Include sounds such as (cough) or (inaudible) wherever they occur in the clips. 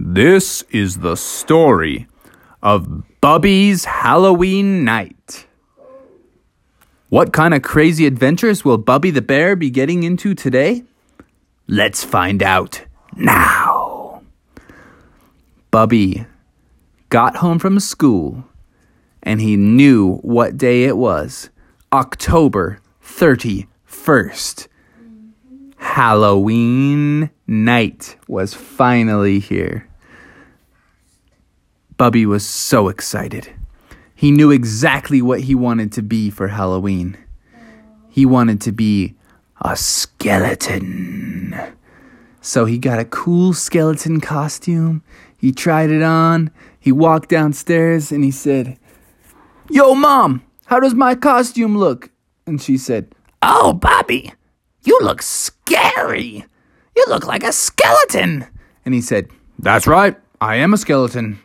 This is the story of Bubby's Halloween night. What kind of crazy adventures will Bubby the Bear be getting into today? Let's find out now. Bubby got home from school and he knew what day it was October 31st. Halloween night was finally here. Bubby was so excited. He knew exactly what he wanted to be for Halloween. He wanted to be a skeleton. So he got a cool skeleton costume. He tried it on. He walked downstairs and he said, Yo, mom, how does my costume look? And she said, Oh, Bubby, you look scary. You look like a skeleton. And he said, That's right, I am a skeleton.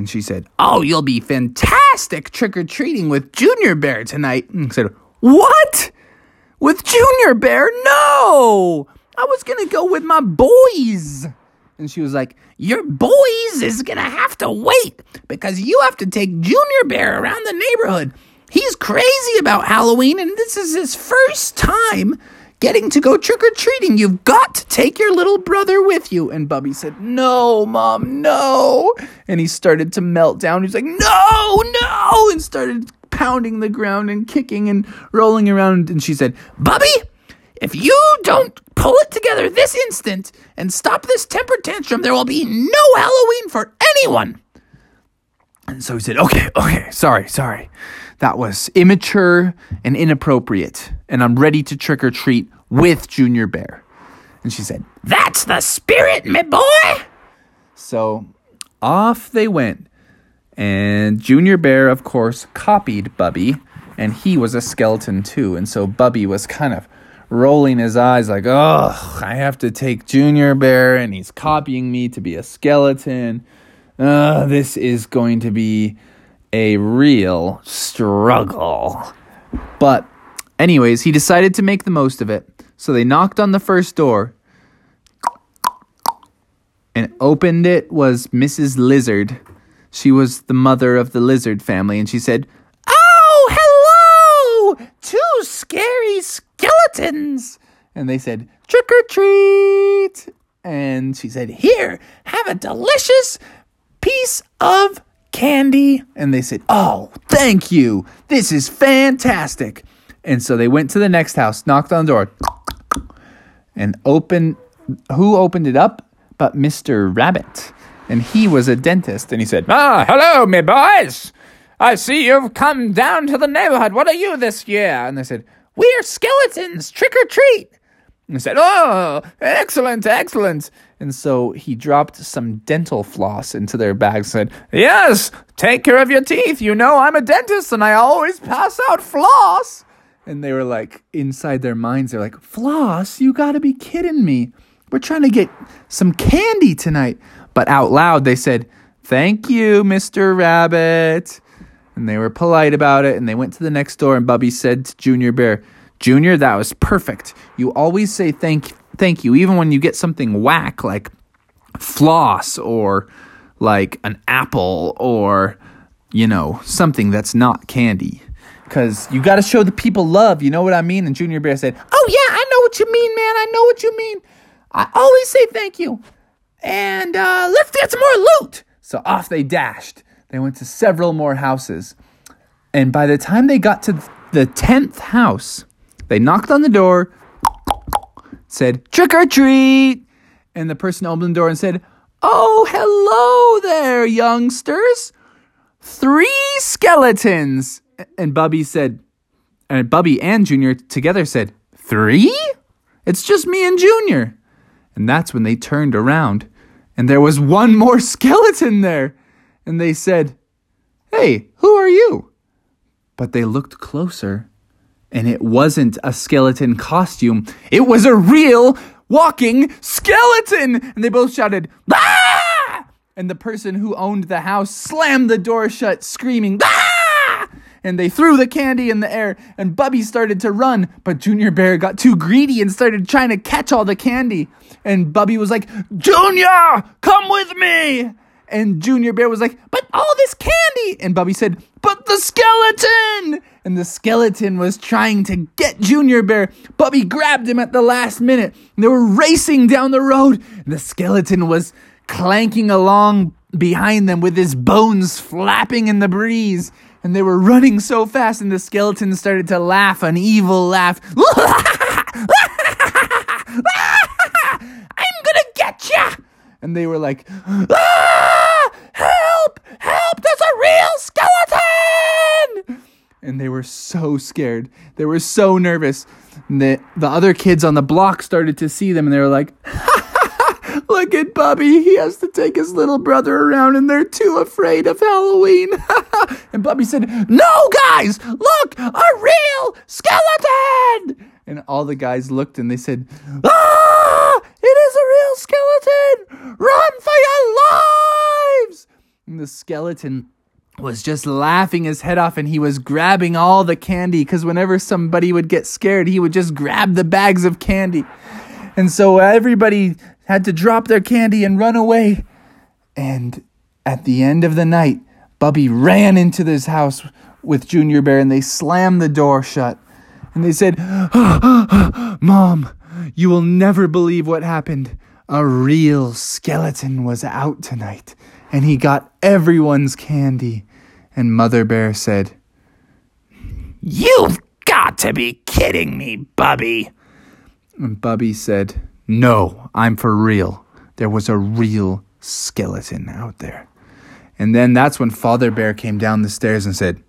And she said, Oh, you'll be fantastic trick or treating with Junior Bear tonight. And he said, What? With Junior Bear? No! I was gonna go with my boys. And she was like, Your boys is gonna have to wait because you have to take Junior Bear around the neighborhood. He's crazy about Halloween, and this is his first time getting to go trick or treating. You've got to take your little brother with you. And Bubby said, No, mom, no. And he started to melt down. He's like, No, no. And started pounding the ground and kicking and rolling around. And she said, Bubby, if you don't pull it together this instant and stop this temper tantrum, there will be no Halloween for anyone. And so he said, Okay, okay, sorry, sorry. That was immature and inappropriate, and I'm ready to trick or treat with Junior Bear. And she said, That's the spirit, my boy. So off they went. And Junior Bear, of course, copied Bubby, and he was a skeleton too. And so Bubby was kind of rolling his eyes like, oh, I have to take Junior Bear, and he's copying me to be a skeleton. Uh, this is going to be a real struggle. But, anyways, he decided to make the most of it. So they knocked on the first door and opened it was Mrs. Lizard. She was the mother of the lizard family, and she said, Oh, hello! Two scary skeletons! And they said, Trick or treat! And she said, Here, have a delicious piece of candy. And they said, Oh, thank you. This is fantastic. And so they went to the next house, knocked on the door, and opened. Who opened it up? But Mr. Rabbit. And he was a dentist. And he said, Ah, hello, me boys. I see you've come down to the neighborhood. What are you this year? And they said, We're skeletons. Trick or treat. And said, Oh, excellent, excellent. And so he dropped some dental floss into their bags and said, Yes, take care of your teeth. You know, I'm a dentist and I always pass out floss. And they were like, inside their minds, they're like, Floss, you gotta be kidding me. We're trying to get some candy tonight. But out loud, they said, Thank you, Mr. Rabbit. And they were polite about it. And they went to the next door. And Bubby said to Junior Bear, Junior, that was perfect. You always say thank thank you, even when you get something whack like floss or like an apple or you know something that's not candy. Because you got to show the people love. You know what I mean? And Junior Bear said, Oh, yeah, I know what you mean, man. I know what you mean. I always say thank you. And uh, let's get some more loot. So off they dashed. They went to several more houses. And by the time they got to the 10th house, they knocked on the door, said, Trick or treat. And the person opened the door and said, Oh, hello there, youngsters. Three skeletons. And Bubby said, and Bubby and Junior together said, Three? It's just me and Junior. And that's when they turned around and there was one more (laughs) skeleton there. And they said, Hey, who are you? But they looked closer and it wasn't a skeleton costume, it was a real walking skeleton. And they both shouted, Ah! And the person who owned the house slammed the door shut, screaming, Ah! and they threw the candy in the air, and Bubby started to run, but Junior Bear got too greedy and started trying to catch all the candy. And Bubby was like, Junior, come with me. And Junior Bear was like, But all this candy. And Bubby said, But the skeleton. And the skeleton was trying to get Junior Bear. Bubby grabbed him at the last minute. And they were racing down the road. And the skeleton was clanking along behind them with his bones flapping in the breeze. And they were running so fast, and the skeleton started to laugh an evil laugh. (laughs) I'm gonna get ya! And they were like, (gasps) ah! Help! Help! There's a real skeleton! And they were so scared. They were so nervous. And the, the other kids on the block started to see them, and they were like, (laughs) Look at Bubby. He has to take his little brother around, and they're too afraid of Halloween. (laughs) and Bubby said, No, guys, look, a real skeleton. And all the guys looked and they said, Ah, it is a real skeleton. Run for your lives. The skeleton was just laughing his head off and he was grabbing all the candy because whenever somebody would get scared, he would just grab the bags of candy. And so everybody had to drop their candy and run away. And at the end of the night, Bubby ran into this house with Junior Bear and they slammed the door shut. And they said, (gasps) Mom, you will never believe what happened. A real skeleton was out tonight and he got everyone's candy. And Mother Bear said, You've got to be kidding me, Bubby. And Bubby said, No, I'm for real. There was a real skeleton out there. And then that's when Father Bear came down the stairs and said,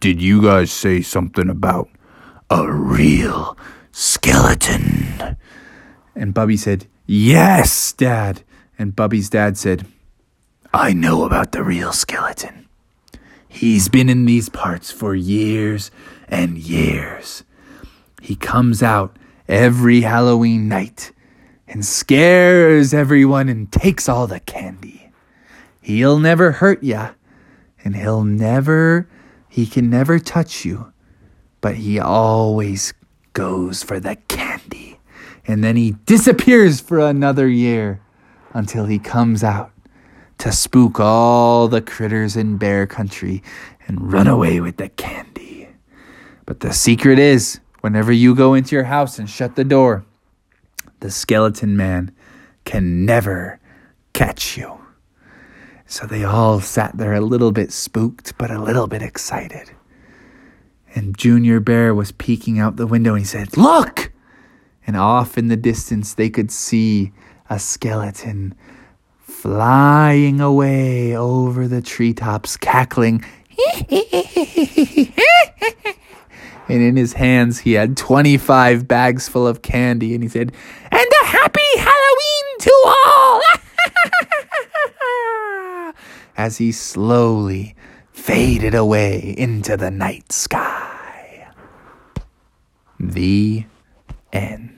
Did you guys say something about a real skeleton? And Bubby said, Yes, Dad. And Bubby's dad said, I know about the real skeleton. He's been in these parts for years and years. He comes out every Halloween night and scares everyone and takes all the candy. He'll never hurt ya, and he'll never, he can never touch you, but he always goes for the candy. And then he disappears for another year until he comes out to spook all the critters in bear country and run away with the candy. But the secret is whenever you go into your house and shut the door, the skeleton man can never catch you. So they all sat there a little bit spooked, but a little bit excited. And Junior Bear was peeking out the window and he said, Look! And off in the distance, they could see a skeleton flying away over the treetops, cackling. (laughs) and in his hands, he had 25 bags full of candy. And he said, And a happy Halloween to all! (laughs) As he slowly faded away into the night sky. The end.